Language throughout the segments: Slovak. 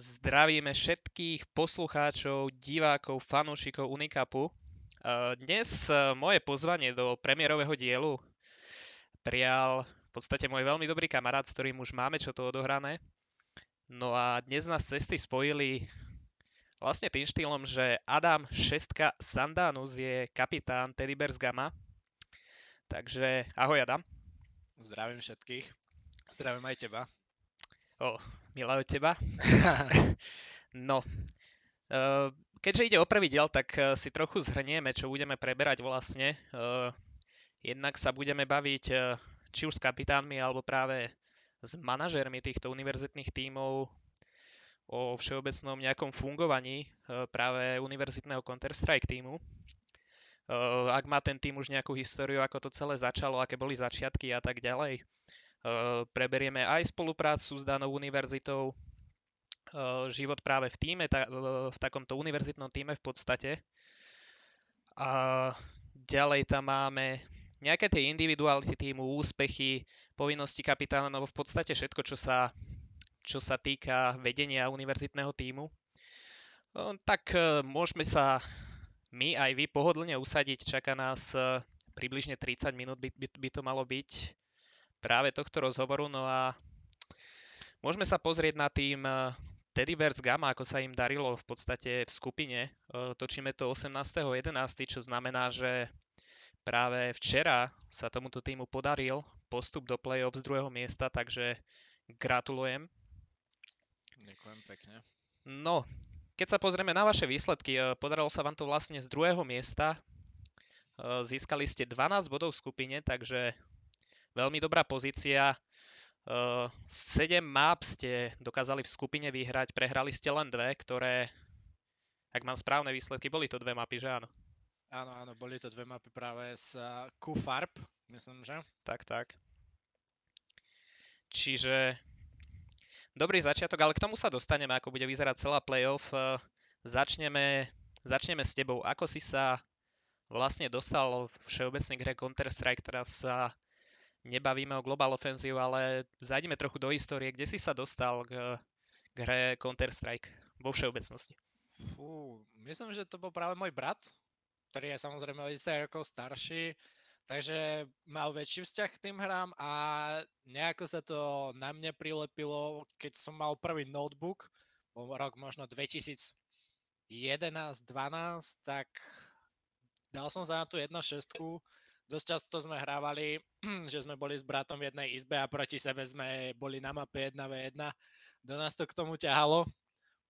Zdravíme všetkých poslucháčov, divákov, fanúšikov Unikapu. Dnes moje pozvanie do premiérového dielu prijal v podstate môj veľmi dobrý kamarát, s ktorým už máme čo to odohrané. No a dnes nás cesty spojili vlastne tým štýlom, že Adam Šestka Sandanus je kapitán Teddy Bears Gamma. Takže ahoj Adam. Zdravím všetkých. Zdravím aj teba. O, milá od teba. no, uh, keďže ide o prvý diel, tak uh, si trochu zhrnieme, čo budeme preberať vlastne. Uh, jednak sa budeme baviť či už s kapitánmi, alebo práve s manažérmi týchto univerzitných tímov o všeobecnom nejakom fungovaní práve univerzitného Counter-Strike týmu. Ak má ten tým už nejakú históriu, ako to celé začalo, aké boli začiatky a tak ďalej Eh, preberieme aj spoluprácu s danou univerzitou, eh, život práve v týme, v takomto univerzitnom týme v podstate. A ďalej tam máme nejaké tie individuality týmu, úspechy, povinnosti kapitána, no v podstate všetko, čo sa, čo sa týka vedenia univerzitného týmu. Eh, tak môžeme sa my aj vy pohodlne usadiť, čaká nás približne 30 minút by, by, by to malo byť práve tohto rozhovoru. No a môžeme sa pozrieť na tým eh, Teddy Bears Gamma, ako sa im darilo v podstate v skupine. Eh, točíme to 18.11., čo znamená, že práve včera sa tomuto týmu podaril postup do play-off z druhého miesta, takže gratulujem. Ďakujem pekne. No, keď sa pozrieme na vaše výsledky, eh, podarilo sa vám to vlastne z druhého miesta. Získali ste 12 bodov v skupine, takže veľmi dobrá pozícia. 7 map ste dokázali v skupine vyhrať, prehrali ste len dve, ktoré, ak mám správne výsledky, boli to dve mapy, že áno? Áno, áno, boli to dve mapy práve z Q-Farb, myslím, že? Tak, tak. Čiže dobrý začiatok, ale k tomu sa dostaneme, ako bude vyzerať celá playoff. Začneme, začneme s tebou. Ako si sa vlastne dostal v všeobecnej hre Counter-Strike, ktorá sa nebavíme o Global Offensive, ale zajdeme trochu do histórie. Kde si sa dostal k, k hre Counter-Strike vo všeobecnosti? Fú, myslím, že to bol práve môj brat, ktorý je samozrejme o 10 rokov starší, takže mal väčší vzťah k tým hrám a nejako sa to na mňa prilepilo, keď som mal prvý notebook, bol rok možno 2011-12, tak dal som sa na tú 1.6 dosť často sme hrávali, že sme boli s bratom v jednej izbe a proti sebe sme boli na mape 1v1. Do nás to k tomu ťahalo.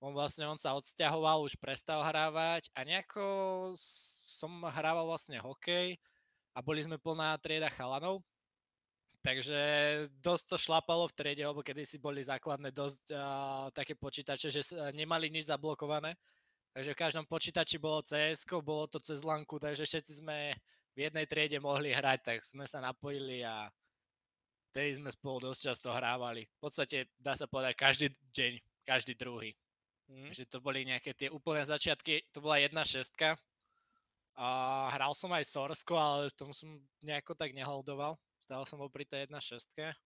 On vlastne on sa odsťahoval, už prestal hrávať a nejako som hrával vlastne hokej a boli sme plná trieda chalanov. Takže dosť to šlapalo v triede, lebo kedy si boli základné dosť uh, také počítače, že nemali nič zablokované. Takže v každom počítači bolo CS, bolo to cez lanku, takže všetci sme v jednej triede mohli hrať, tak sme sa napojili a tedy sme spolu dosť často hrávali. V podstate dá sa povedať každý deň, každý druhý. Mm. Že to boli nejaké tie úplné začiatky, to bola jedna šestka. A hral som aj Sorsko, ale v tom som nejako tak neholdoval. Stal som bol pri tej jedna šestke.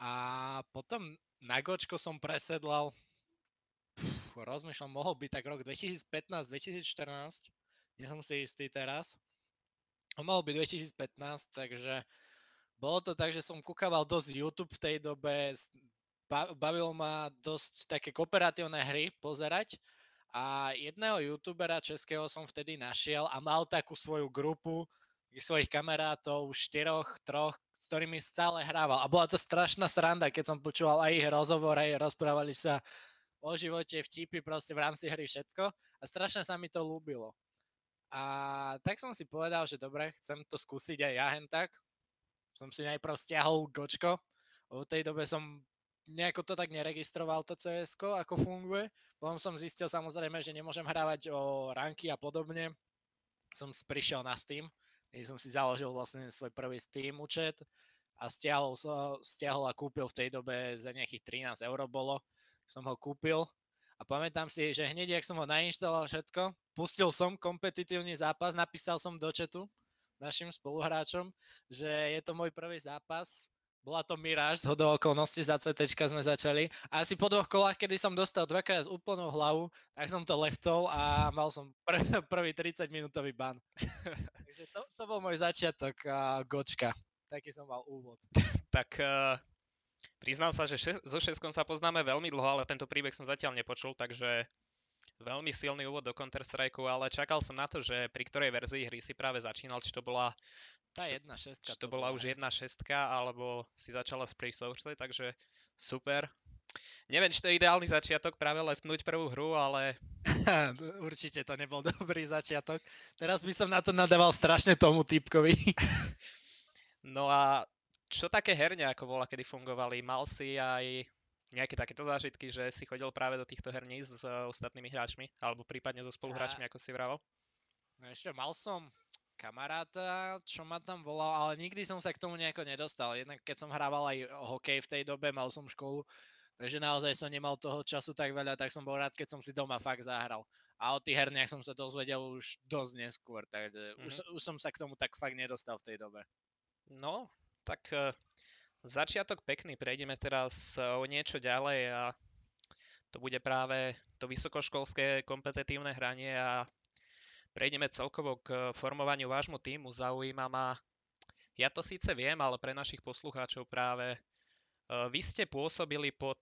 A potom na Gočko som presedlal, Pff, rozmýšľam, mohol byť tak rok 2015-2014, nie som si istý teraz. On mal byť 2015, takže bolo to tak, že som kúkaval dosť YouTube v tej dobe, bavilo ma dosť také kooperatívne hry pozerať a jedného youtubera českého som vtedy našiel a mal takú svoju grupu svojich kamarátov, štyroch, troch, s ktorými stále hrával. A bola to strašná sranda, keď som počúval aj ich rozhovor, aj rozprávali sa o živote, vtipy, proste v rámci hry všetko. A strašne sa mi to ľúbilo. A tak som si povedal, že dobre, chcem to skúsiť aj ja hen tak. Som si najprv stiahol gočko. V tej dobe som nejako to tak neregistroval to cs ako funguje. Potom som zistil samozrejme, že nemôžem hrávať o ranky a podobne. Som prišiel na Steam, kde som si založil vlastne svoj prvý Steam účet a stiahol, stiahol a kúpil v tej dobe za nejakých 13 eur bolo. Som ho kúpil a pamätám si, že hneď, ak som ho nainštaloval všetko, pustil som kompetitívny zápas, napísal som do chatu našim spoluhráčom, že je to môj prvý zápas bola to Mirage, z hodou okolností za CT sme začali. A asi po dvoch kolách, kedy som dostal dvakrát úplnú hlavu, tak som to leftol a mal som pr- prvý 30 minútový ban. Takže to, to bol môj začiatok uh, gočka. Taký som mal úvod. tak uh, priznám sa, že še- so šeskom sa poznáme veľmi dlho, ale tento príbeh som zatiaľ nepočul, takže veľmi silný úvod do Counter-Strike, ale čakal som na to, že pri ktorej verzii hry si práve začínal, či to bola tá jedna šestka. Či to bola už jedna šestka, alebo si začala Free Source, takže super. Neviem, či to je ideálny začiatok práve leftnúť prvú hru, ale... Určite to nebol dobrý začiatok. Teraz by som na to nadával strašne tomu typkovi. no a čo také herne, ako bola, kedy fungovali? Mal si aj nejaké takéto zážitky, že si chodil práve do týchto herní s ostatnými hráčmi, alebo prípadne so spoluhráčmi, ako si vravel? No ešte mal som kamaráta, čo ma tam volal, ale nikdy som sa k tomu nejako nedostal. Jednak keď som hrával aj hokej v tej dobe, mal som školu, takže naozaj som nemal toho času tak veľa, tak som bol rád, keď som si doma fakt zahral. A o tých herniach som sa dozvedel už dosť neskôr, takže mm-hmm. už, už som sa k tomu tak fakt nedostal v tej dobe. No, tak uh, začiatok pekný, prejdeme teraz uh, o niečo ďalej a to bude práve to vysokoškolské kompetitívne hranie a prejdeme celkovo k formovaniu vášmu týmu. Zaujíma ma, ja to síce viem, ale pre našich poslucháčov práve uh, vy ste pôsobili pod,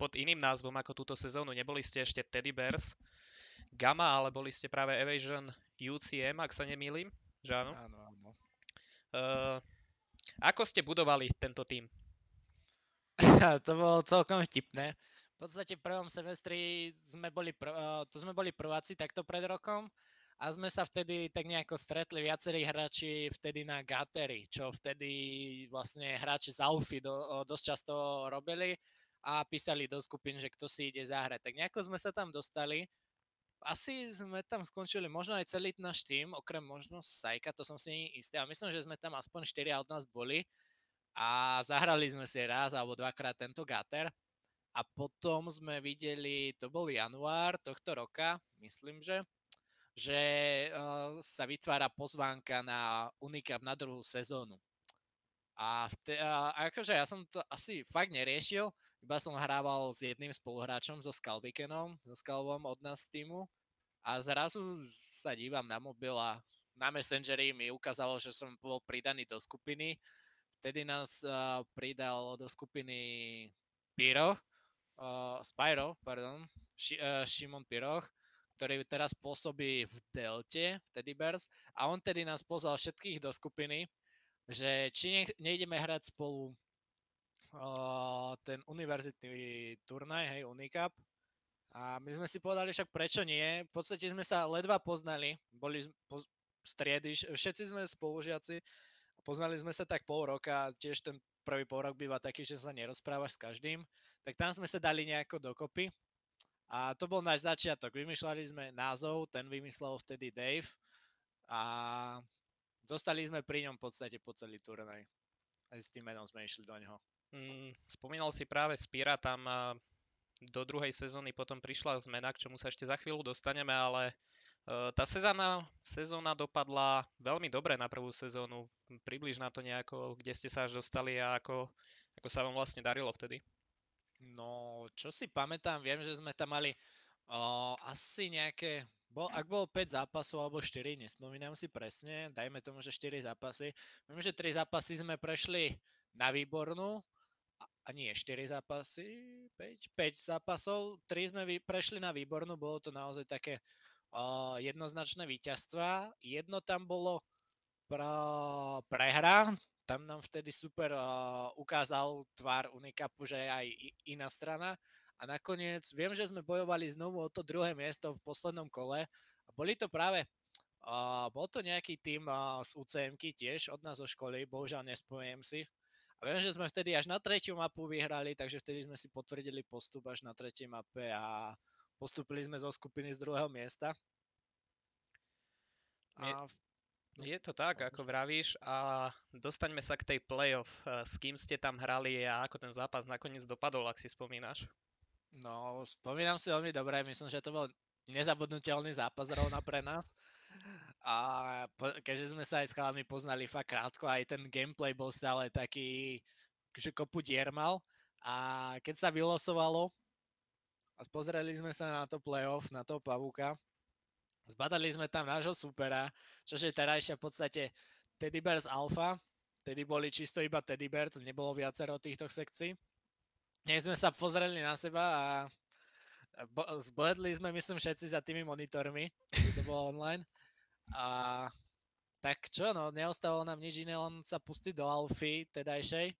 pod iným názvom ako túto sezónu. Neboli ste ešte Teddy Bears, Gamma, ale boli ste práve Evasion UCM, ak sa nemýlim, že áno? Áno, áno. Uh, ako ste budovali tento tým? to bolo celkom vtipné. V podstate v prvom semestri sme boli, pr- uh, to sme boli prváci takto pred rokom a sme sa vtedy tak nejako stretli viacerí hráči vtedy na Gatery, čo vtedy vlastne hráči z Alfy do, uh, dosť často robili a písali do skupín, že kto si ide zahrať. Tak nejako sme sa tam dostali. Asi sme tam skončili možno aj celý náš tým, okrem možno Sajka, to som si nie istý, ale myslím, že sme tam aspoň 4 od nás boli a zahrali sme si raz alebo dvakrát tento Gater a potom sme videli, to bol január tohto roka, myslím, že, že uh, sa vytvára pozvánka na Unicap na druhú sezónu. A vte, uh, akože ja som to asi fakt neriešil, iba som hrával s jedným spoluhráčom, so Skalvikenom, so Skalvom od nás týmu a zrazu sa dívam na mobil a na Messengeri mi ukázalo, že som bol pridaný do skupiny. Vtedy nás uh, pridal do skupiny Piro, uh, Spyro, pardon, Ši, uh, Šimon Piroch, ktorý teraz pôsobí v Delte, v Bears, a on tedy nás pozval všetkých do skupiny, že či ne, nejdeme hrať spolu uh, ten univerzitný turnaj, hej, Unicup. A my sme si povedali však prečo nie. V podstate sme sa ledva poznali, boli po, striedy, všetci sme spolužiaci, poznali sme sa tak pol roka, tiež ten prvý pol rok býva taký, že sa nerozprávaš s každým tak tam sme sa dali nejako dokopy. A to bol náš začiatok. Vymýšľali sme názov, ten vymyslel vtedy Dave a zostali sme pri ňom v podstate po celý turnaj. Aj s tým menom sme išli do ňoho. Mm, spomínal si práve Spira, tam do druhej sezóny potom prišla zmena, k čomu sa ešte za chvíľu dostaneme, ale uh, tá sezóna, sezóna dopadla veľmi dobre na prvú sezónu. Približ na to nejako, kde ste sa až dostali a ako, ako sa vám vlastne darilo vtedy. No, čo si pamätám, viem, že sme tam mali o, asi nejaké, bol, ak bolo 5 zápasov alebo 4, nespomínam si presne, dajme tomu, že 4 zápasy. Viem, že 3 zápasy sme prešli na výbornú, a nie 4 zápasy, 5, 5 zápasov, 3 sme vy, prešli na výbornú, bolo to naozaj také o, jednoznačné víťazstva. Jedno tam bolo pro, prehra, tam nám vtedy super uh, ukázal tvár Unicapu, že je aj iná strana. A nakoniec viem, že sme bojovali znovu o to druhé miesto v poslednom kole. A boli to práve, uh, bol to nejaký tým uh, z ucm tiež od nás zo školy, bohužiaľ nespomeniem si. A viem, že sme vtedy až na tretiu mapu vyhrali, takže vtedy sme si potvrdili postup až na tretej mape a postupili sme zo skupiny z druhého miesta. A je to tak, ako vravíš a dostaňme sa k tej playoff. S kým ste tam hrali a ako ten zápas nakoniec dopadol, ak si spomínaš? No, spomínam si veľmi dobre, myslím, že to bol nezabudnutelný zápas rovna pre nás. A keďže sme sa aj s chalami poznali fakt krátko, aj ten gameplay bol stále taký, že kopu dier mal. A keď sa vylosovalo a pozreli sme sa na to playoff, na to pavúka, zbadali sme tam nášho supera, čo je terajšia v podstate Teddy Bears Alpha, Tedy boli čisto iba Teddy Bears, nebolo viacero týchto sekcií. Dnes sme sa pozreli na seba a zbledli sme, myslím, všetci za tými monitormi, to bolo online. A tak čo, no, neostalo nám nič iné, len sa pustiť do Alfy tedajšej.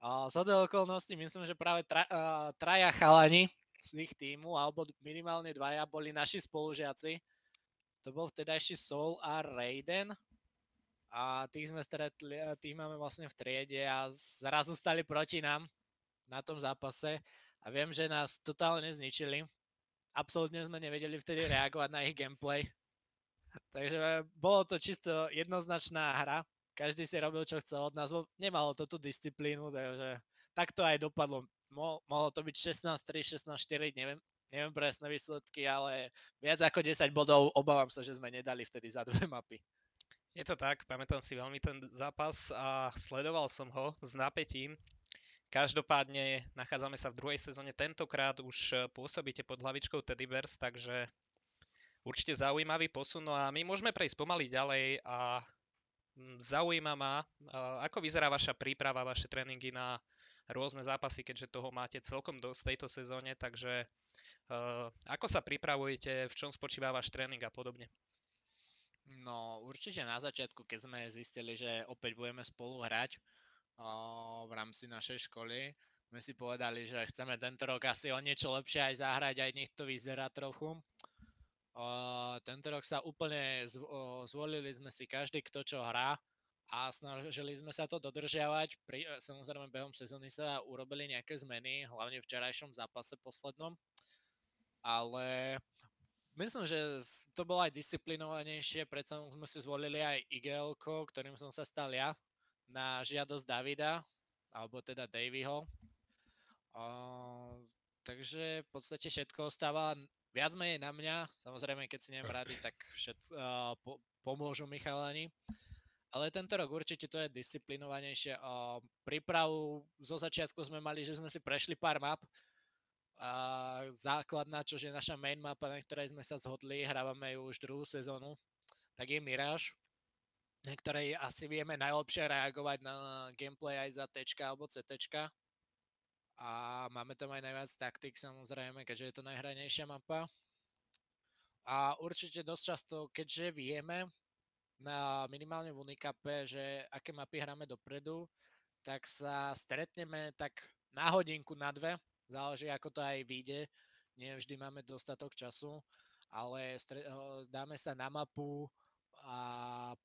A z okolností myslím, že práve tra, uh, traja chalani z ich týmu, alebo minimálne dvaja, boli naši spolužiaci. To bol vtedajší Soul a Raiden a tých sme stretli, tých máme vlastne v triede a zrazu stali proti nám na tom zápase a viem, že nás totálne zničili. Absolútne sme nevedeli vtedy reagovať na ich gameplay. Takže bolo to čisto jednoznačná hra. Každý si robil, čo chcel od nás. Nemalo to tú disciplínu, takže tak to aj dopadlo. Mo- mohlo to byť 16-3, 16-4, neviem, neviem presné výsledky, ale viac ako 10 bodov obávam sa, že sme nedali vtedy za dve mapy. Je to tak, pamätám si veľmi ten zápas a sledoval som ho s napätím. Každopádne nachádzame sa v druhej sezóne, tentokrát už pôsobíte pod hlavičkou Teddy Bears, takže určite zaujímavý posun. No a my môžeme prejsť pomaly ďalej a mm, zaujíma ma, ako vyzerá vaša príprava, vaše tréningy na rôzne zápasy, keďže toho máte celkom dosť v tejto sezóne, takže ako sa pripravujete, v čom spočíva váš tréning a podobne? No určite na začiatku, keď sme zistili, že opäť budeme spolu hrať o, v rámci našej školy, sme si povedali, že chceme tento rok asi o niečo lepšie aj zahrať, aj nech to vyzerá trochu. O, tento rok sa úplne zv- zvolili sme si každý, kto čo hrá a snažili sme sa to dodržiavať. Pri, samozrejme behom sezóny sa urobili nejaké zmeny, hlavne v včerajšom zápase poslednom. Ale Myslím, že to bolo aj disciplinovanejšie, predsa sme si zvolili aj igl ktorým som sa stal ja, na žiadosť Davida, alebo teda Davyho. Uh, takže v podstate všetko ostáva viac menej na mňa. Samozrejme, keď si neviem rady, tak všet, uh, po, pomôžu Michalani. Ale tento rok určite to je disciplinovanejšie. Uh, prípravu zo začiatku sme mali, že sme si prešli pár map, a základná, čo je naša main mapa, na ktorej sme sa zhodli, hrávame ju už druhú sezónu, tak je Mirage, na ktorej asi vieme najlepšie reagovať na gameplay aj za T alebo CT. A máme tam aj najviac taktik samozrejme, keďže je to najhranejšia mapa. A určite dosť často, keďže vieme na minimálne v Unikape, že aké mapy hráme dopredu, tak sa stretneme tak na hodinku, na dve záleží ako to aj vyjde, nie vždy máme dostatok času, ale dáme sa na mapu a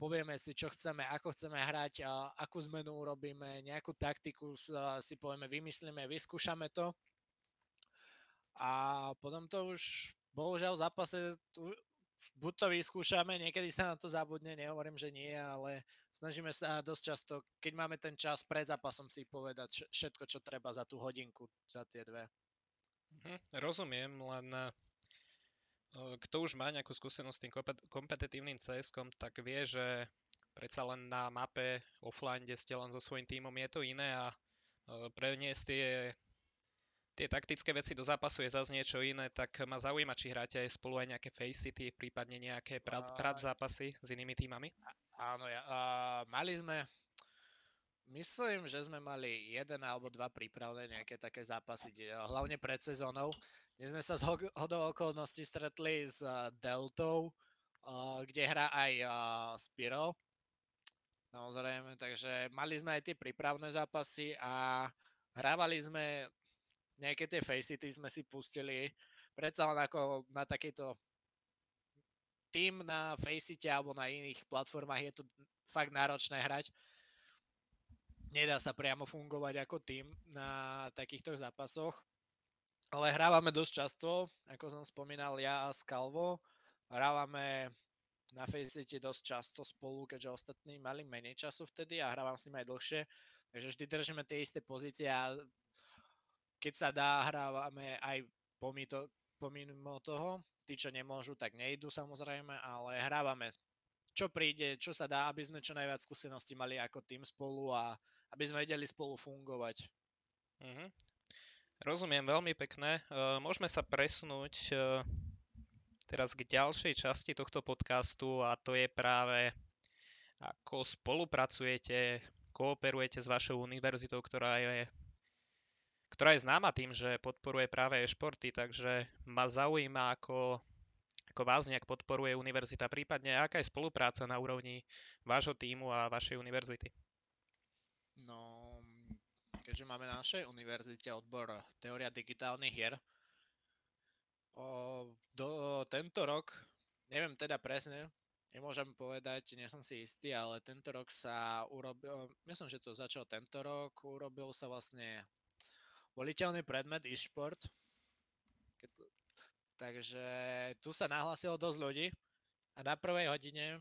povieme si, čo chceme, ako chceme hrať, a akú zmenu urobíme, nejakú taktiku si povieme, vymyslíme, vyskúšame to a potom to už bohužiaľ v zápase buď to vyskúšame, niekedy sa na to zabudne, nehovorím, že nie, ale snažíme sa dosť často, keď máme ten čas pred zápasom si povedať všetko, čo treba za tú hodinku, za tie dve. Mhm, rozumiem, len eh, kto už má nejakú skúsenosť s tým kompetitívnym cs tak vie, že predsa len na mape offline, kde ste len so svojím tímom, je to iné a eh, preniesť tie tie taktické veci do zápasu je zase niečo iné, tak ma zaujíma, či hráte aj spolu aj nejaké Face City, prípadne nejaké prac, prac zápasy s inými týmami? Áno, ja, uh, mali sme, myslím, že sme mali jeden alebo dva prípravné nejaké také zápasy, hlavne pred sezónou, kde sme sa z hodou okolností stretli s uh, Deltou, uh, kde hrá aj uh, Spiro. Samozrejme, takže mali sme aj tie prípravné zápasy a hrávali sme nejaké tie facety sme si pustili, predsa len ako na takýto tým na Facete alebo na iných platformách je to fakt náročné hrať. Nedá sa priamo fungovať ako tým na takýchto zápasoch. Ale hrávame dosť často, ako som spomínal ja a Skalvo. Hrávame na Facete dosť často spolu, keďže ostatní mali menej času vtedy a hrávam s nimi aj dlhšie. Takže vždy držíme tie isté pozície a keď sa dá, hrávame aj pomimo toho. Tí, čo nemôžu, tak nejdu samozrejme, ale hrávame čo príde, čo sa dá, aby sme čo najviac skúseností mali ako tým spolu a aby sme vedeli spolu fungovať. Mm-hmm. Rozumiem veľmi pekne. Uh, môžeme sa presunúť uh, teraz k ďalšej časti tohto podcastu a to je práve ako spolupracujete, kooperujete s vašou univerzitou, ktorá je ktorá je známa tým, že podporuje práve e-športy, takže ma zaujíma, ako, ako vás nejak podporuje univerzita, prípadne aká je spolupráca na úrovni vášho týmu a vašej univerzity. No, keďže máme na našej univerzite odbor Teória digitálnych hier, o, do, tento rok, neviem teda presne, nemôžem povedať, nie som si istý, ale tento rok sa urobil, myslím, že to začal tento rok, urobil sa vlastne voliteľný predmet e-sport. Takže tu sa nahlásilo dosť ľudí a na prvej hodine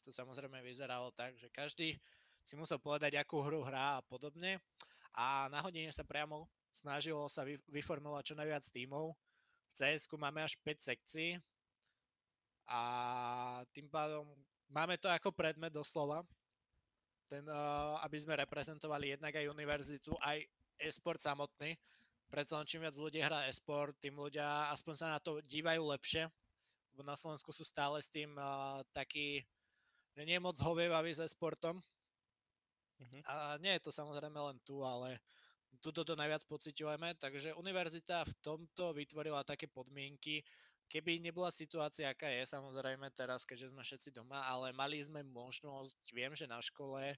to samozrejme vyzeralo tak, že každý si musel povedať, akú hru hrá a podobne. A na hodine sa priamo snažilo sa vyformovať čo najviac tímov. V cs máme až 5 sekcií a tým pádom máme to ako predmet doslova, ten, uh, aby sme reprezentovali jednak aj univerzitu, aj e-sport samotný. Predsa len čím viac ľudí hrá e-sport, tým ľudia aspoň sa na to dívajú lepšie. Na Slovensku sú stále s tým uh, takí, nie moc hovievaví s e-sportom. Uh-huh. A nie je to samozrejme len tu, ale tuto to najviac pociťujeme, takže univerzita v tomto vytvorila také podmienky, keby nebola situácia, aká je, samozrejme teraz, keďže sme všetci doma, ale mali sme možnosť, viem, že na škole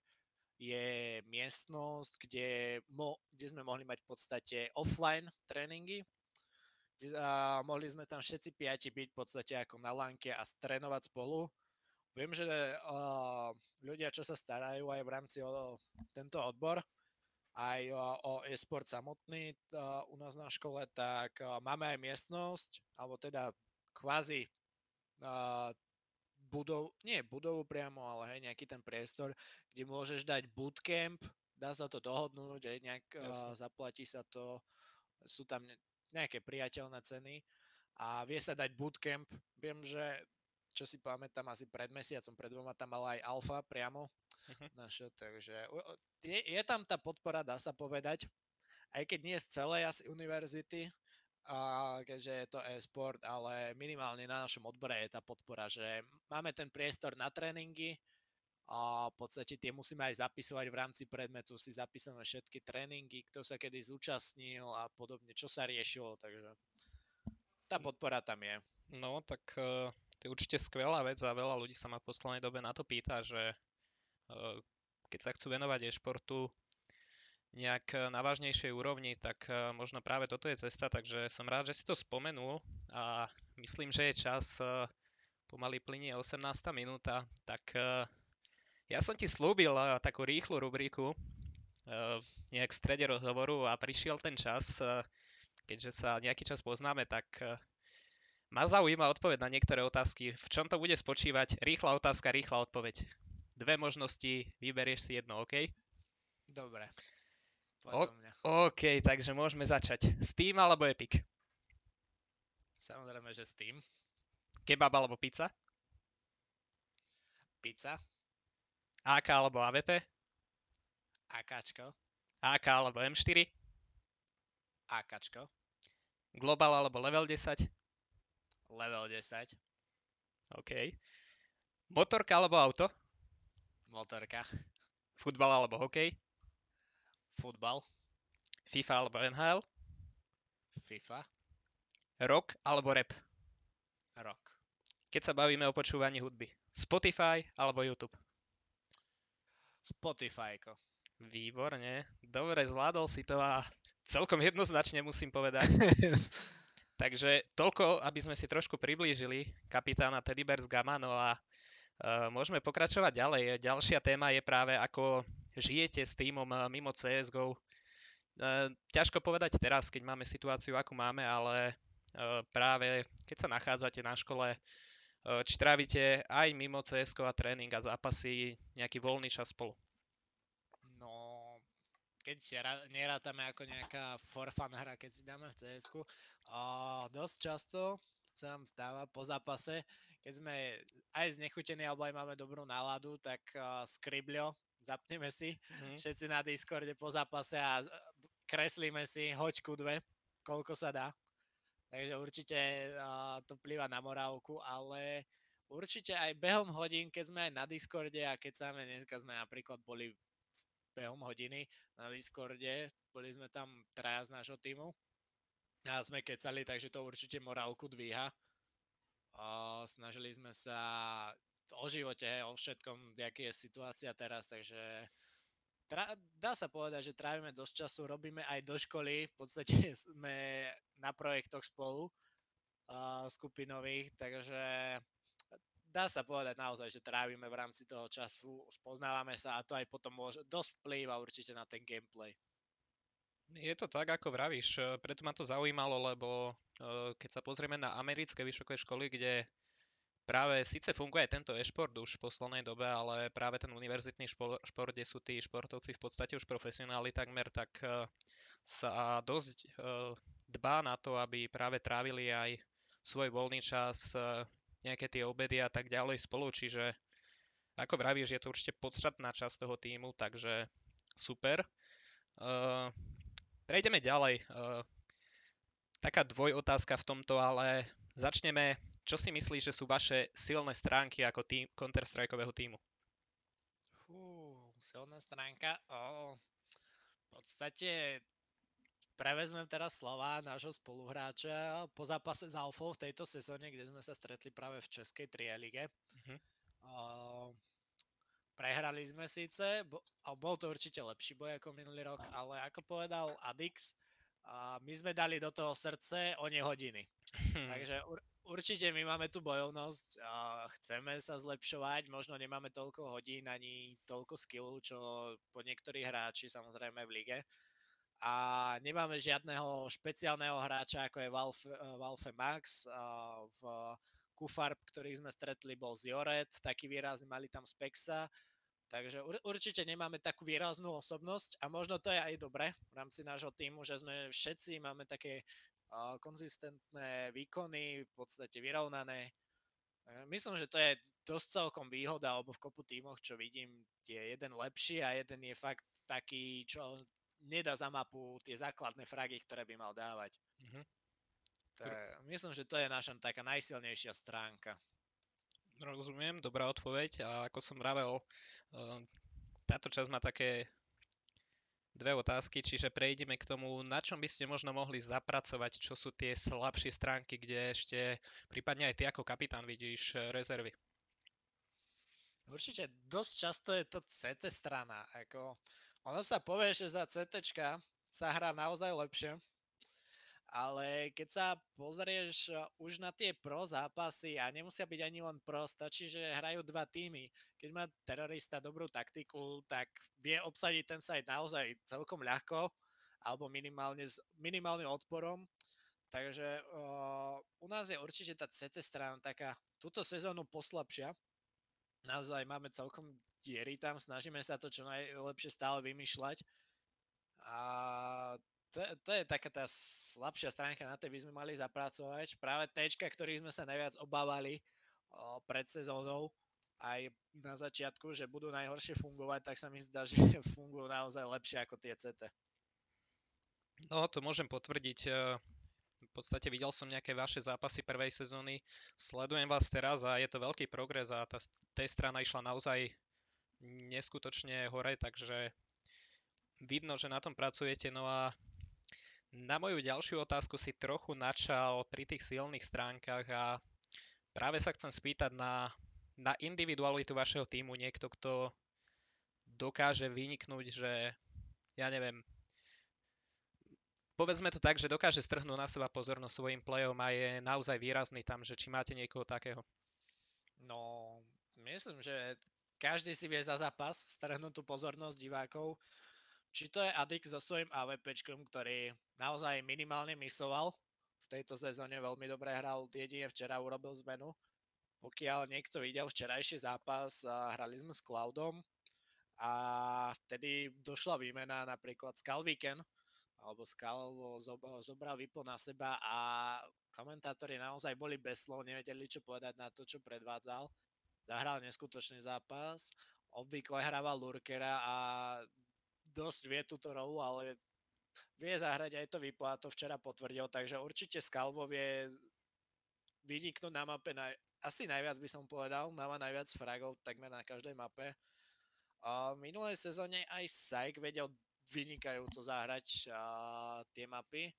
je miestnosť, kde, mo, kde sme mohli mať v podstate offline tréningy. A mohli sme tam všetci piati byť v podstate ako na lanke a strénovať spolu. Viem, že uh, ľudia, čo sa starajú aj v rámci o tento odbor, aj uh, o e-sport samotný uh, u nás na škole, tak uh, máme aj miestnosť, alebo teda kvázi uh, budov, nie budovu priamo, ale hej, nejaký ten priestor, kde môžeš dať bootcamp, dá sa to dohodnúť, aj nejak uh, zaplatí sa to, sú tam nejaké priateľné ceny a vie sa dať bootcamp. Viem, že čo si pamätám, asi pred mesiacom, pred dvoma tam mala aj alfa priamo uh-huh. naša, takže je, je tam tá podpora, dá sa povedať, aj keď nie z celej asi univerzity, a keďže je to e-sport, ale minimálne na našom odbore je tá podpora, že máme ten priestor na tréningy a v podstate tie musíme aj zapisovať v rámci predmetu, si zapísame všetky tréningy, kto sa kedy zúčastnil a podobne, čo sa riešilo, takže tá podpora tam je. No, tak uh, to je určite skvelá vec a veľa ľudí sa ma v poslednej dobe na to pýta, že uh, keď sa chcú venovať e-športu, nejak eh, na vážnejšej úrovni, tak eh, možno práve toto je cesta, takže som rád, že si to spomenul a myslím, že je čas, pomaly plinie 18. minúta, tak ja som ti slúbil takú rýchlu rubriku nejak v strede rozhovoru a prišiel ten čas, keďže sa nejaký čas poznáme, tak ma zaujíma odpoveď na niektoré otázky. V čom to bude spočívať? Rýchla otázka, rýchla odpoveď. Dve možnosti, vyberieš si jedno, OK? Dobre. O- OK, takže môžeme začať. Steam alebo Epic? Samozrejme, že Steam. Kebab alebo pizza? Pizza. AK alebo AVP? AKčko. AK alebo M4? AKčko. Global alebo level 10? Level 10. OK. Motorka alebo auto? Motorka. Futbal alebo hokej? Futbal. FIFA alebo NHL? FIFA. Rock alebo rap? Rock. Keď sa bavíme o počúvaní hudby. Spotify alebo YouTube? Spotify. Výborne. Dobre, zvládol si to a celkom jednoznačne musím povedať. Takže toľko, aby sme si trošku priblížili kapitána Teddy Bears Gamma, no a uh, môžeme pokračovať ďalej. Ďalšia téma je práve ako žijete s týmom eh, mimo CSGO. Eh, ťažko povedať teraz, keď máme situáciu, akú máme, ale eh, práve keď sa nachádzate na škole, či trávite aj mimo CSGO a tréning a zápasy nejaký voľný čas spolu? Keď nerátame ako nejaká for fun hra, keď si dáme v a dosť často sa nám stáva po zápase, keď sme aj znechutení, alebo aj máme dobrú náladu, tak uh, skriblio, zapneme si mm. všetci na Discorde po zápase a kreslíme si hoďku dve, koľko sa dá. Takže určite uh, to vplyva na morálku, ale určite aj behom hodín, keď sme aj na Discorde a keď sa dneska sme napríklad boli behom hodiny na Discorde, boli sme tam traja z nášho týmu a sme kecali, takže to určite morálku dvíha. A snažili sme sa o živote, o všetkom, aký je situácia teraz, takže tra- dá sa povedať, že trávime dosť času, robíme aj do školy, v podstate sme na projektoch spolu uh, skupinových, takže dá sa povedať naozaj, že trávime v rámci toho času, spoznávame sa a to aj potom môže, dosť vplýva určite na ten gameplay. Je to tak, ako vravíš. Preto ma to zaujímalo, lebo keď sa pozrieme na americké vysoké školy, kde práve síce funguje tento e-šport už v poslednej dobe, ale práve ten univerzitný šport, kde sú tí športovci v podstate už profesionáli takmer, tak sa dosť dbá na to, aby práve trávili aj svoj voľný čas, nejaké tie obedy a tak ďalej spolu, čiže ako vravíš, je to určite podstatná časť toho týmu, takže super. Uh, Prejdeme ďalej. Uh, taká dvojotázka v tomto, ale začneme. Čo si myslíš, že sú vaše silné stránky ako tým, Counter-Strikeového týmu? Fú, silná stránka. Oh, v podstate prevezmem teraz slova nášho spoluhráča po zápase s Alfou v tejto sezóne, kde sme sa stretli práve v Českej trielige. Uh, Prehrali sme síce, bo, bol to určite lepší boj ako minulý rok, ale ako povedal Adix, a my sme dali do toho srdce o hodiny. Hmm. Takže ur, určite my máme tu bojovnosť, a chceme sa zlepšovať, možno nemáme toľko hodín ani toľko skillu, čo po niektorí hráči samozrejme v lige. A nemáme žiadneho špeciálneho hráča, ako je Valve, Valve Max. A v Kufarb, ktorých sme stretli, bol Zioret, taký výrazný, mali tam Spexa Takže ur, určite nemáme takú výraznú osobnosť a možno to je aj dobre v rámci nášho týmu, že sme všetci máme také uh, konzistentné výkony, v podstate vyrovnané. Myslím, že to je dosť celkom výhoda, alebo v kopu týmoch, čo vidím, je jeden lepší a jeden je fakt taký, čo nedá za mapu tie základné fragy, ktoré by mal dávať. Mm-hmm. Tak, myslím, že to je naša taká najsilnejšia stránka. Rozumiem, dobrá odpoveď. A ako som vravel, ehm, táto časť má také dve otázky, čiže prejdeme k tomu, na čom by ste možno mohli zapracovať, čo sú tie slabšie stránky, kde ešte prípadne aj ty ako kapitán vidíš e, rezervy. Určite dosť často je to CT strana. Ako, ono sa povie, že za CT sa hrá naozaj lepšie, ale keď sa pozrieš eh, už na tie pro zápasy a nemusia byť ani len pro, stačí, že hrajú dva týmy. Keď má terorista dobrú taktiku, tak vie obsadiť ten site naozaj celkom ľahko alebo minimálne s minimálnym odporom. Takže uh, u nás je určite tá CT strana taká túto sezónu poslabšia. Naozaj máme celkom diery tam, snažíme sa to čo najlepšie stále vymýšľať. A to, to je taká tá slabšia stránka, na tej by sme mali zapracovať. Práve tečka, ktorých sme sa najviac obávali o, pred sezónou, aj na začiatku, že budú najhoršie fungovať, tak sa mi zdá, že fungujú naozaj lepšie ako tie CT. No, to môžem potvrdiť. Podstate videl som nejaké vaše zápasy prvej sezóny, sledujem vás teraz a je to veľký progres a tá tej strana išla naozaj neskutočne hore, takže vidno, že na tom pracujete. No a na moju ďalšiu otázku si trochu načal pri tých silných stránkach a práve sa chcem spýtať na, na individualitu vašeho týmu. Niekto, kto dokáže vyniknúť, že ja neviem, povedzme to tak, že dokáže strhnúť na seba pozornosť svojim plejom a je naozaj výrazný tam, že či máte niekoho takého. No, myslím, že každý si vie za zápas strhnúť tú pozornosť divákov či to je Adik so svojím AVP, ktorý naozaj minimálne misoval. V tejto sezóne veľmi dobre hral, jedine včera urobil zmenu. Pokiaľ niekto videl včerajší zápas, hrali sme s Cloudom a vtedy došla výmena napríklad Skal Weekend, alebo Skal zobral vypo na seba a komentátori naozaj boli bez slov, nevedeli čo povedať na to, čo predvádzal. Zahral neskutočný zápas, obvykle hrával Lurkera a dosť vie túto rolu, ale vie zahrať aj to vyplá, to včera potvrdil, takže určite Skalvo vie vyniknúť na mape na, asi najviac by som povedal, má najviac fragov takmer na každej mape. A v minulej sezóne aj Sajk vedel vynikajúco zahrať a, tie mapy.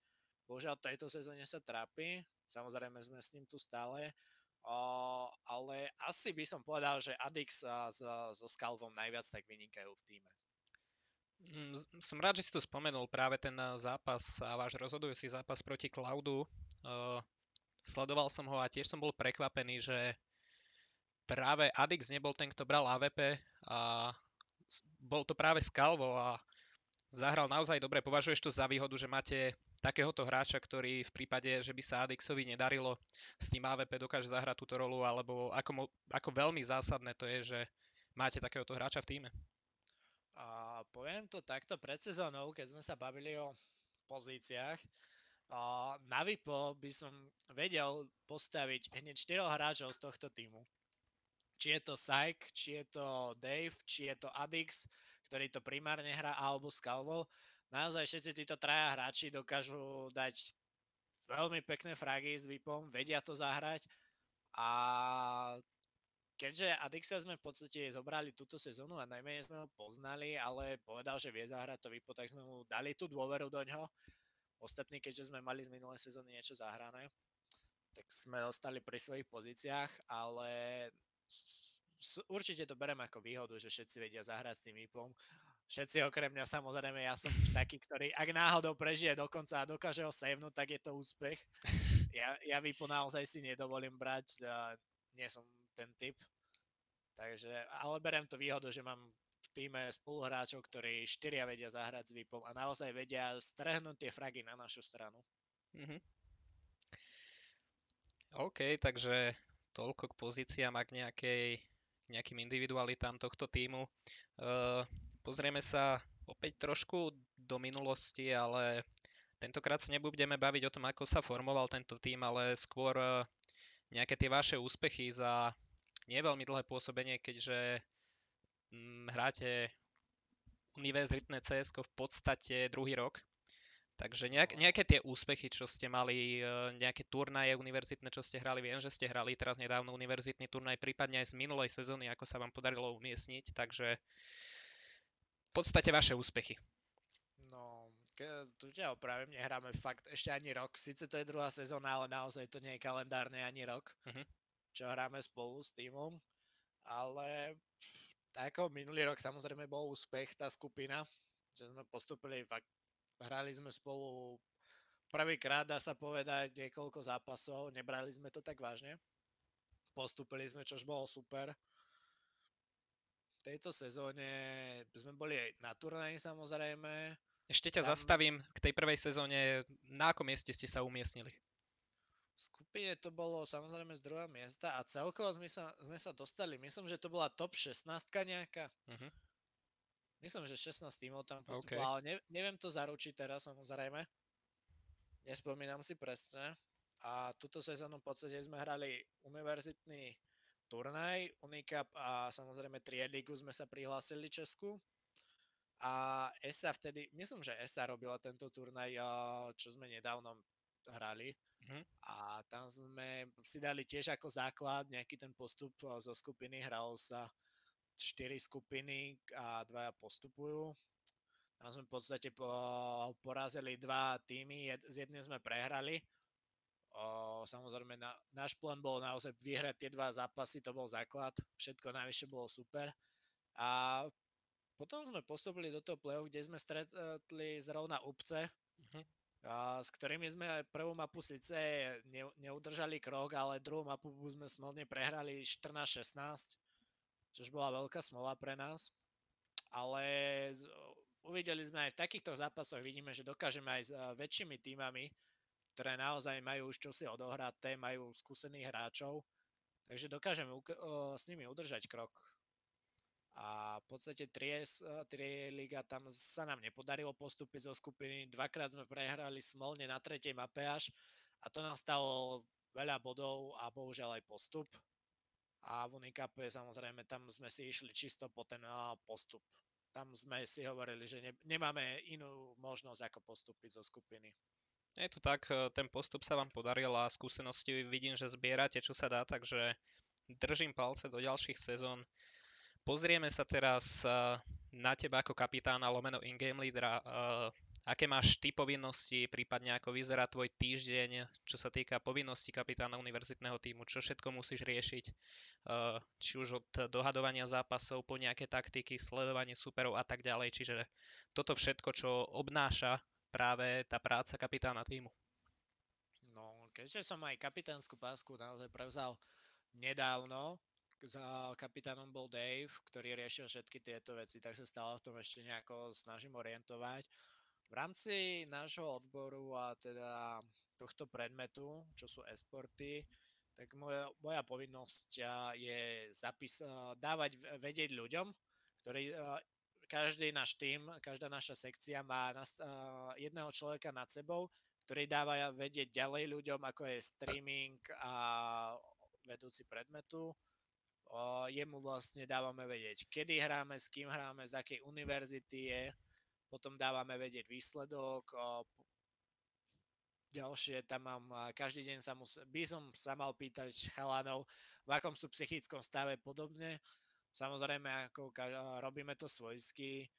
Bohužiaľ tejto sezóne sa trápi, samozrejme sme s ním tu stále, a, ale asi by som povedal, že Adix a so, so Skalvom najviac tak vynikajú v týme. Mm, som rád, že si tu spomenul práve ten zápas a váš rozhodujúci zápas proti Cloudu. Sledoval som ho a tiež som bol prekvapený, že práve Adix nebol ten, kto bral AVP a bol to práve Skalvo a zahral naozaj dobre. Považuješ to za výhodu, že máte takéhoto hráča, ktorý v prípade, že by sa Adixovi nedarilo s tým AVP dokáže zahrať túto rolu, alebo ako, ako veľmi zásadné to je, že máte takéhoto hráča v týme? A poviem to takto pred sezónou, keď sme sa bavili o pozíciách, a na VIPO by som vedel postaviť hneď 4 hráčov z tohto týmu. Či je to Syke, či je to Dave, či je to Adix, ktorý to primárne hrá, alebo Scalvo. Naozaj všetci títo traja hráči dokážu dať veľmi pekné fragy s VIPom, vedia to zahrať a keďže Adixa sme v podstate zobrali túto sezónu a najmenej sme ho poznali, ale povedal, že vie zahrať to VIPo, tak sme mu dali tú dôveru do ňoho. Ostatní, keďže sme mali z minulej sezóny niečo zahrané, tak sme ostali pri svojich pozíciách, ale určite to berem ako výhodu, že všetci vedia zahrať s tým VIPom. Všetci okrem mňa samozrejme, ja som taký, ktorý ak náhodou prežije dokonca a dokáže ho savenúť, tak je to úspech. Ja, ja VIPu naozaj si nedovolím brať, nie som ten typ. Takže, ale berem to výhodu, že mám v týme spoluhráčov, ktorí štyria vedia zahrať s VIPom a naozaj vedia strehnúť tie fragy na našu stranu. Mm-hmm. OK, takže toľko k pozíciám a k nejakej nejakým individualitám tohto týmu. Uh, pozrieme sa opäť trošku do minulosti, ale tentokrát sa nebudeme baviť o tom, ako sa formoval tento tým, ale skôr uh, nejaké tie vaše úspechy za nie veľmi dlhé pôsobenie, keďže hm, hráte univerzitné CS v podstate druhý rok. Takže nejak, nejaké tie úspechy, čo ste mali, e, nejaké turnaje univerzitné, čo ste hrali, viem, že ste hrali teraz nedávno univerzitný turnaj, prípadne aj z minulej sezóny, ako sa vám podarilo umiestniť, takže v podstate vaše úspechy. No, tu ťa opravím, nehráme fakt ešte ani rok, síce to je druhá sezóna, ale naozaj to nie je kalendárne ani rok, uh-huh. čo hráme spolu s týmom, ale ako minulý rok samozrejme bol úspech tá skupina, že sme postupili fakt Hrali sme spolu prvýkrát, dá sa povedať, niekoľko zápasov, nebrali sme to tak vážne. Postupili sme, čož bolo super. V tejto sezóne sme boli aj na turnaji samozrejme. Ešte ťa Tam... zastavím k tej prvej sezóne. Na akom mieste ste sa umiestnili? V skupine to bolo samozrejme z druhého miesta a celkovo sme sa, sme sa dostali, myslím, že to bola top 16 nejaká. Uh-huh. Myslím, že 16 tímov tam postupilo, okay. ale ne, neviem to zaručiť teraz samozrejme. Nespomínam si presne. A túto sezónu v podstate sme hrali univerzitný turnaj, Unicap a samozrejme Triedigu sme sa prihlásili Česku. A ESA vtedy, myslím, že ESA robila tento turnaj, čo sme nedávno hrali. Mm-hmm. A tam sme si dali tiež ako základ nejaký ten postup zo skupiny. Hralo sa 4 skupiny a dvaja postupujú. Tam sme v podstate po, porazili dva týmy, jed, z jedným sme prehrali. O, samozrejme, na, náš plán bol naozaj vyhrať tie dva zápasy, to bol základ, všetko najvyššie bolo super. A potom sme postupili do toho play kde sme stretli zrovna Upce, uh-huh. a, s ktorými sme prvú mapu síce ne, neudržali krok, ale druhú mapu sme smolne prehrali 14-16 čož bola veľká smola pre nás. Ale uvideli sme aj v takýchto zápasoch, vidíme, že dokážeme aj s väčšími týmami, ktoré naozaj majú už čosi odohraté, majú skúsených hráčov, takže dokážeme s nimi udržať krok. A v podstate Tries, Trie Liga tam sa nám nepodarilo postúpiť zo skupiny. Dvakrát sme prehrali smolne na tretej mape až a to nám stalo veľa bodov a bohužiaľ aj postup. A v Unikape samozrejme tam sme si išli čisto po ten postup. Tam sme si hovorili, že ne, nemáme inú možnosť ako postúpiť zo skupiny. Je to tak, e, ten postup sa vám podaril a skúsenosti vidím, že zbierate čo sa dá, takže držím palce do ďalších sezón. Pozrieme sa teraz e, na teba ako kapitána lomeno in-game lídra. Aké máš ty povinnosti, prípadne ako vyzerá tvoj týždeň, čo sa týka povinností kapitána univerzitného týmu, čo všetko musíš riešiť, uh, či už od dohadovania zápasov po nejaké taktiky, sledovanie superov a tak ďalej. Čiže toto všetko, čo obnáša práve tá práca kapitána týmu. No, keďže som aj kapitánsku pásku naozaj prevzal nedávno, za kapitánom bol Dave, ktorý riešil všetky tieto veci, tak sa stále v tom ešte nejako snažím orientovať. V rámci nášho odboru a teda tohto predmetu, čo sú esporty, tak moja, moja povinnosť je zapis, dávať vedieť ľuďom, ktorí každý náš tým, každá naša sekcia má jedného človeka nad sebou, ktorý dáva vedieť ďalej ľuďom, ako je streaming a vedúci predmetu. Jemu vlastne dávame vedieť, kedy hráme, s kým hráme, z akej univerzity je, potom dávame vedieť výsledok, ďalšie tam mám, každý deň sa mus, by som sa mal pýtať chalanov, v akom sú psychickom stave podobne. Samozrejme, ako robíme to svojsky,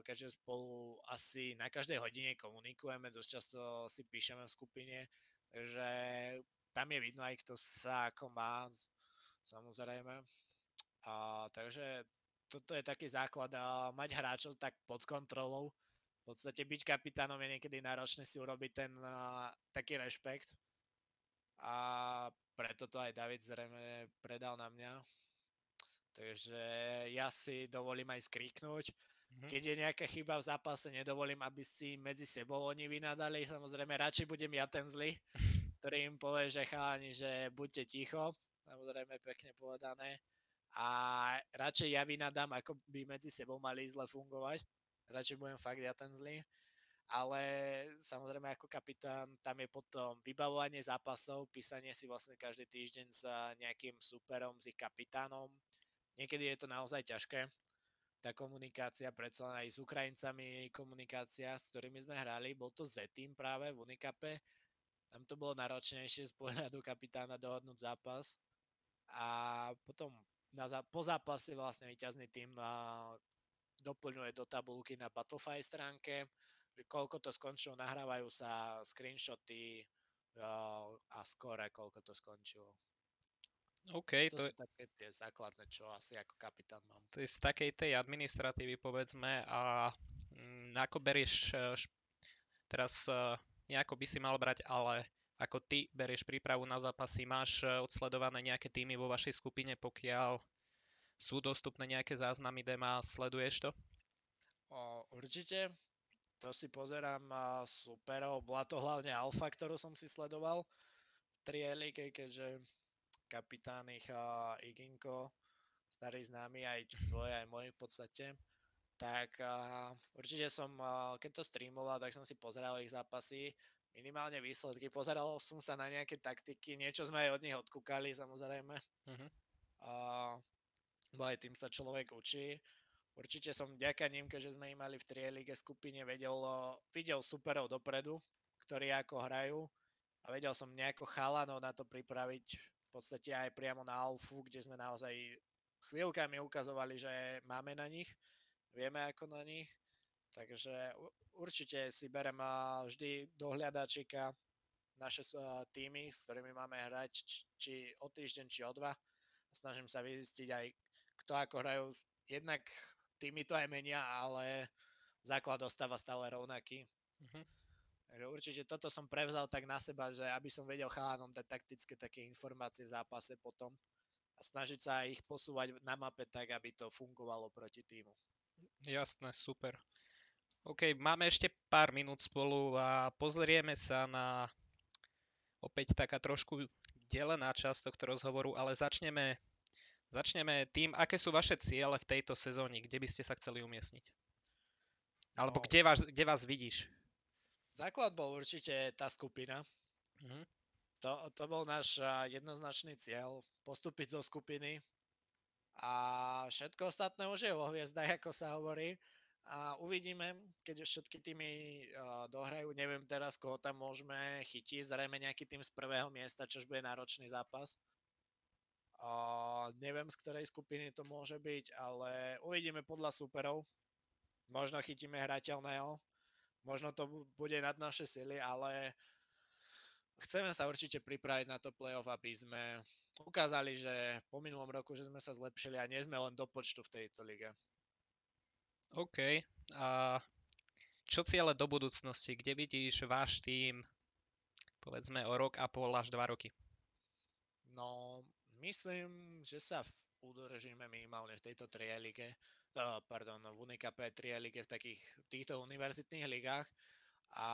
keďže spolu asi na každej hodine komunikujeme, dosť často si píšeme v skupine, takže tam je vidno aj, kto sa ako má, samozrejme. A, takže toto je taký základ a mať hráčov tak pod kontrolou. V podstate byť kapitánom je niekedy náročné si urobiť ten a, taký rešpekt. A preto to aj David zrejme predal na mňa. Takže ja si dovolím aj skriknúť. Mm-hmm. Keď je nejaká chyba v zápase, nedovolím, aby si medzi sebou oni vynadali. Samozrejme, radšej budem ja ten zlý, ktorý im povie, že chalani, že buďte ticho samozrejme pekne povedané. A radšej ja vynadám, ako by medzi sebou mali zle fungovať. Radšej budem fakt ja ten zlý. Ale samozrejme ako kapitán tam je potom vybavovanie zápasov, písanie si vlastne každý týždeň s nejakým superom, s ich kapitánom. Niekedy je to naozaj ťažké. Tá komunikácia, predsa aj s Ukrajincami komunikácia, s ktorými sme hrali, bol to Z-Team práve v Unikape. Tam to bolo náročnejšie z pohľadu kapitána dohodnúť zápas a potom na, po zápase vlastne víťazný tým a, doplňuje do tabulky na Battlefy stránke, že koľko to skončilo, nahrávajú sa screenshoty a, a skore, koľko to skončilo. OK, to, to sú je... také tie základné, čo asi ako kapitán mám. To je z takej tej administratívy, povedzme, a m, mm, ako berieš, e, teraz e, nejako by si mal brať, ale ako ty berieš prípravu na zápasy, máš e, odsledované nejaké týmy vo vašej skupine, pokiaľ sú dostupné nejaké záznamy dema, sleduješ to? O, určite, to si pozerám superov, bola to hlavne Alfa, ktorú som si sledoval v trielike, keďže kapitán ich uh, Iginko, starý známy, aj tvoj, aj môj v podstate, tak uh, určite som, uh, keď to streamoval, tak som si pozeral ich zápasy minimálne výsledky. Pozeral som sa na nejaké taktiky, niečo sme aj od nich odkúkali samozrejme. Uh-huh. A, bo aj tým sa človek učí. Určite som vďaka ním, keďže sme im mali v trielige skupine, vedel, videl superov dopredu, ktorí ako hrajú a vedel som nejako chalanov na to pripraviť v podstate aj priamo na Alfu, kde sme naozaj chvíľkami ukazovali, že máme na nich, vieme ako na nich Takže určite si berem vždy do hľadačika naše týmy, s ktorými máme hrať, či o týždeň, či o dva. Snažím sa vyzistiť aj, kto ako hrajú. Jednak týmy to aj menia, ale základ ostáva stále rovnaký. Uh-huh. Takže určite toto som prevzal tak na seba, že aby som vedel chalánom dať taktické také informácie v zápase potom a snažiť sa ich posúvať na mape tak, aby to fungovalo proti týmu. Jasné, super. OK, máme ešte pár minút spolu a pozrieme sa na opäť taká trošku delená časť tohto rozhovoru, ale začneme, začneme tým, aké sú vaše ciele v tejto sezóne, kde by ste sa chceli umiestniť. Alebo no. kde, vás, kde vás vidíš? Základ bol určite tá skupina, Mm-hmm. To, to bol náš jednoznačný cieľ, postúpiť zo skupiny a všetko ostatné už je vo hviezdach, ako sa hovorí. A uvidíme, keď všetky týmy uh, dohrajú, neviem teraz, koho tam môžeme chytiť, zrejme nejaký tým z prvého miesta, čož bude náročný zápas. Uh, neviem, z ktorej skupiny to môže byť, ale uvidíme podľa superov. Možno chytíme hrateľného, možno to bude nad naše sily, ale chceme sa určite pripraviť na to playoff, aby sme ukázali, že po minulom roku, že sme sa zlepšili a nie sme len do počtu v tejto lige. OK. A čo cieľe do budúcnosti? Kde vidíš váš tým povedzme o rok a pol až dva roky? No, myslím, že sa udržíme minimálne v tejto trielige, uh, pardon, v Unikape trielige v takých týchto univerzitných ligách a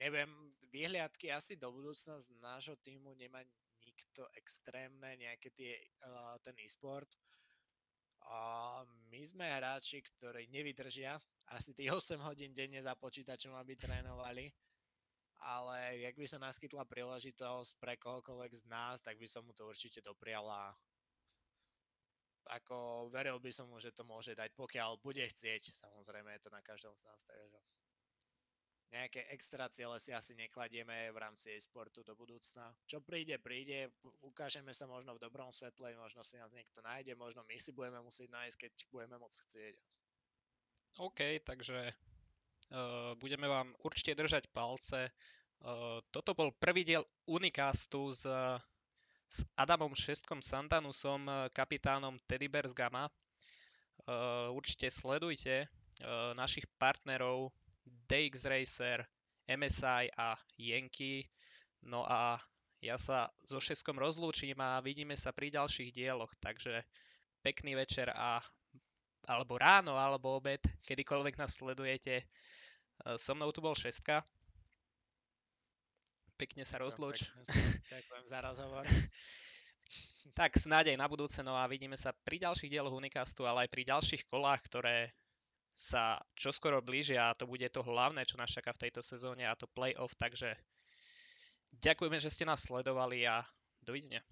neviem, vyhliadky asi do budúcna nášho týmu nemá nikto extrémne, nejaké tie, uh, ten e-sport. My sme hráči, ktorí nevydržia asi tých 8 hodín denne za počítačom, aby trénovali. Ale jak by sa naskytla príležitosť pre kohokoľvek z nás, tak by som mu to určite dopriala. Ako veril by som mu, že to môže dať, pokiaľ bude chcieť. Samozrejme je to na každom z nás, takže nejaké extra ciele si asi nekladieme v rámci e-sportu do budúcna. Čo príde, príde, ukážeme sa možno v dobrom svetle, možno si nás niekto nájde, možno my si budeme musieť nájsť, keď budeme môcť chcieť. OK, takže uh, budeme vám určite držať palce. Uh, toto bol prvý diel Unicastu s, s Adamom Šestkom Santanusom, kapitánom Teddy Bears Gamma. Uh, určite sledujte našich partnerov DX Racer, MSI a Yankee. No a ja sa so Šeskom rozlúčim a vidíme sa pri ďalších dieloch, takže pekný večer a alebo ráno, alebo obed, kedykoľvek nás sledujete. E, so mnou tu bol Šestka. Pekne sa rozlúč. Ďakujem za rozhovor. tak snádej na budúce, no a vidíme sa pri ďalších dieloch Unicastu, ale aj pri ďalších kolách, ktoré sa čoskoro blížia a to bude to hlavné, čo nás čaká v tejto sezóne a to playoff, takže ďakujeme, že ste nás sledovali a dovidenia.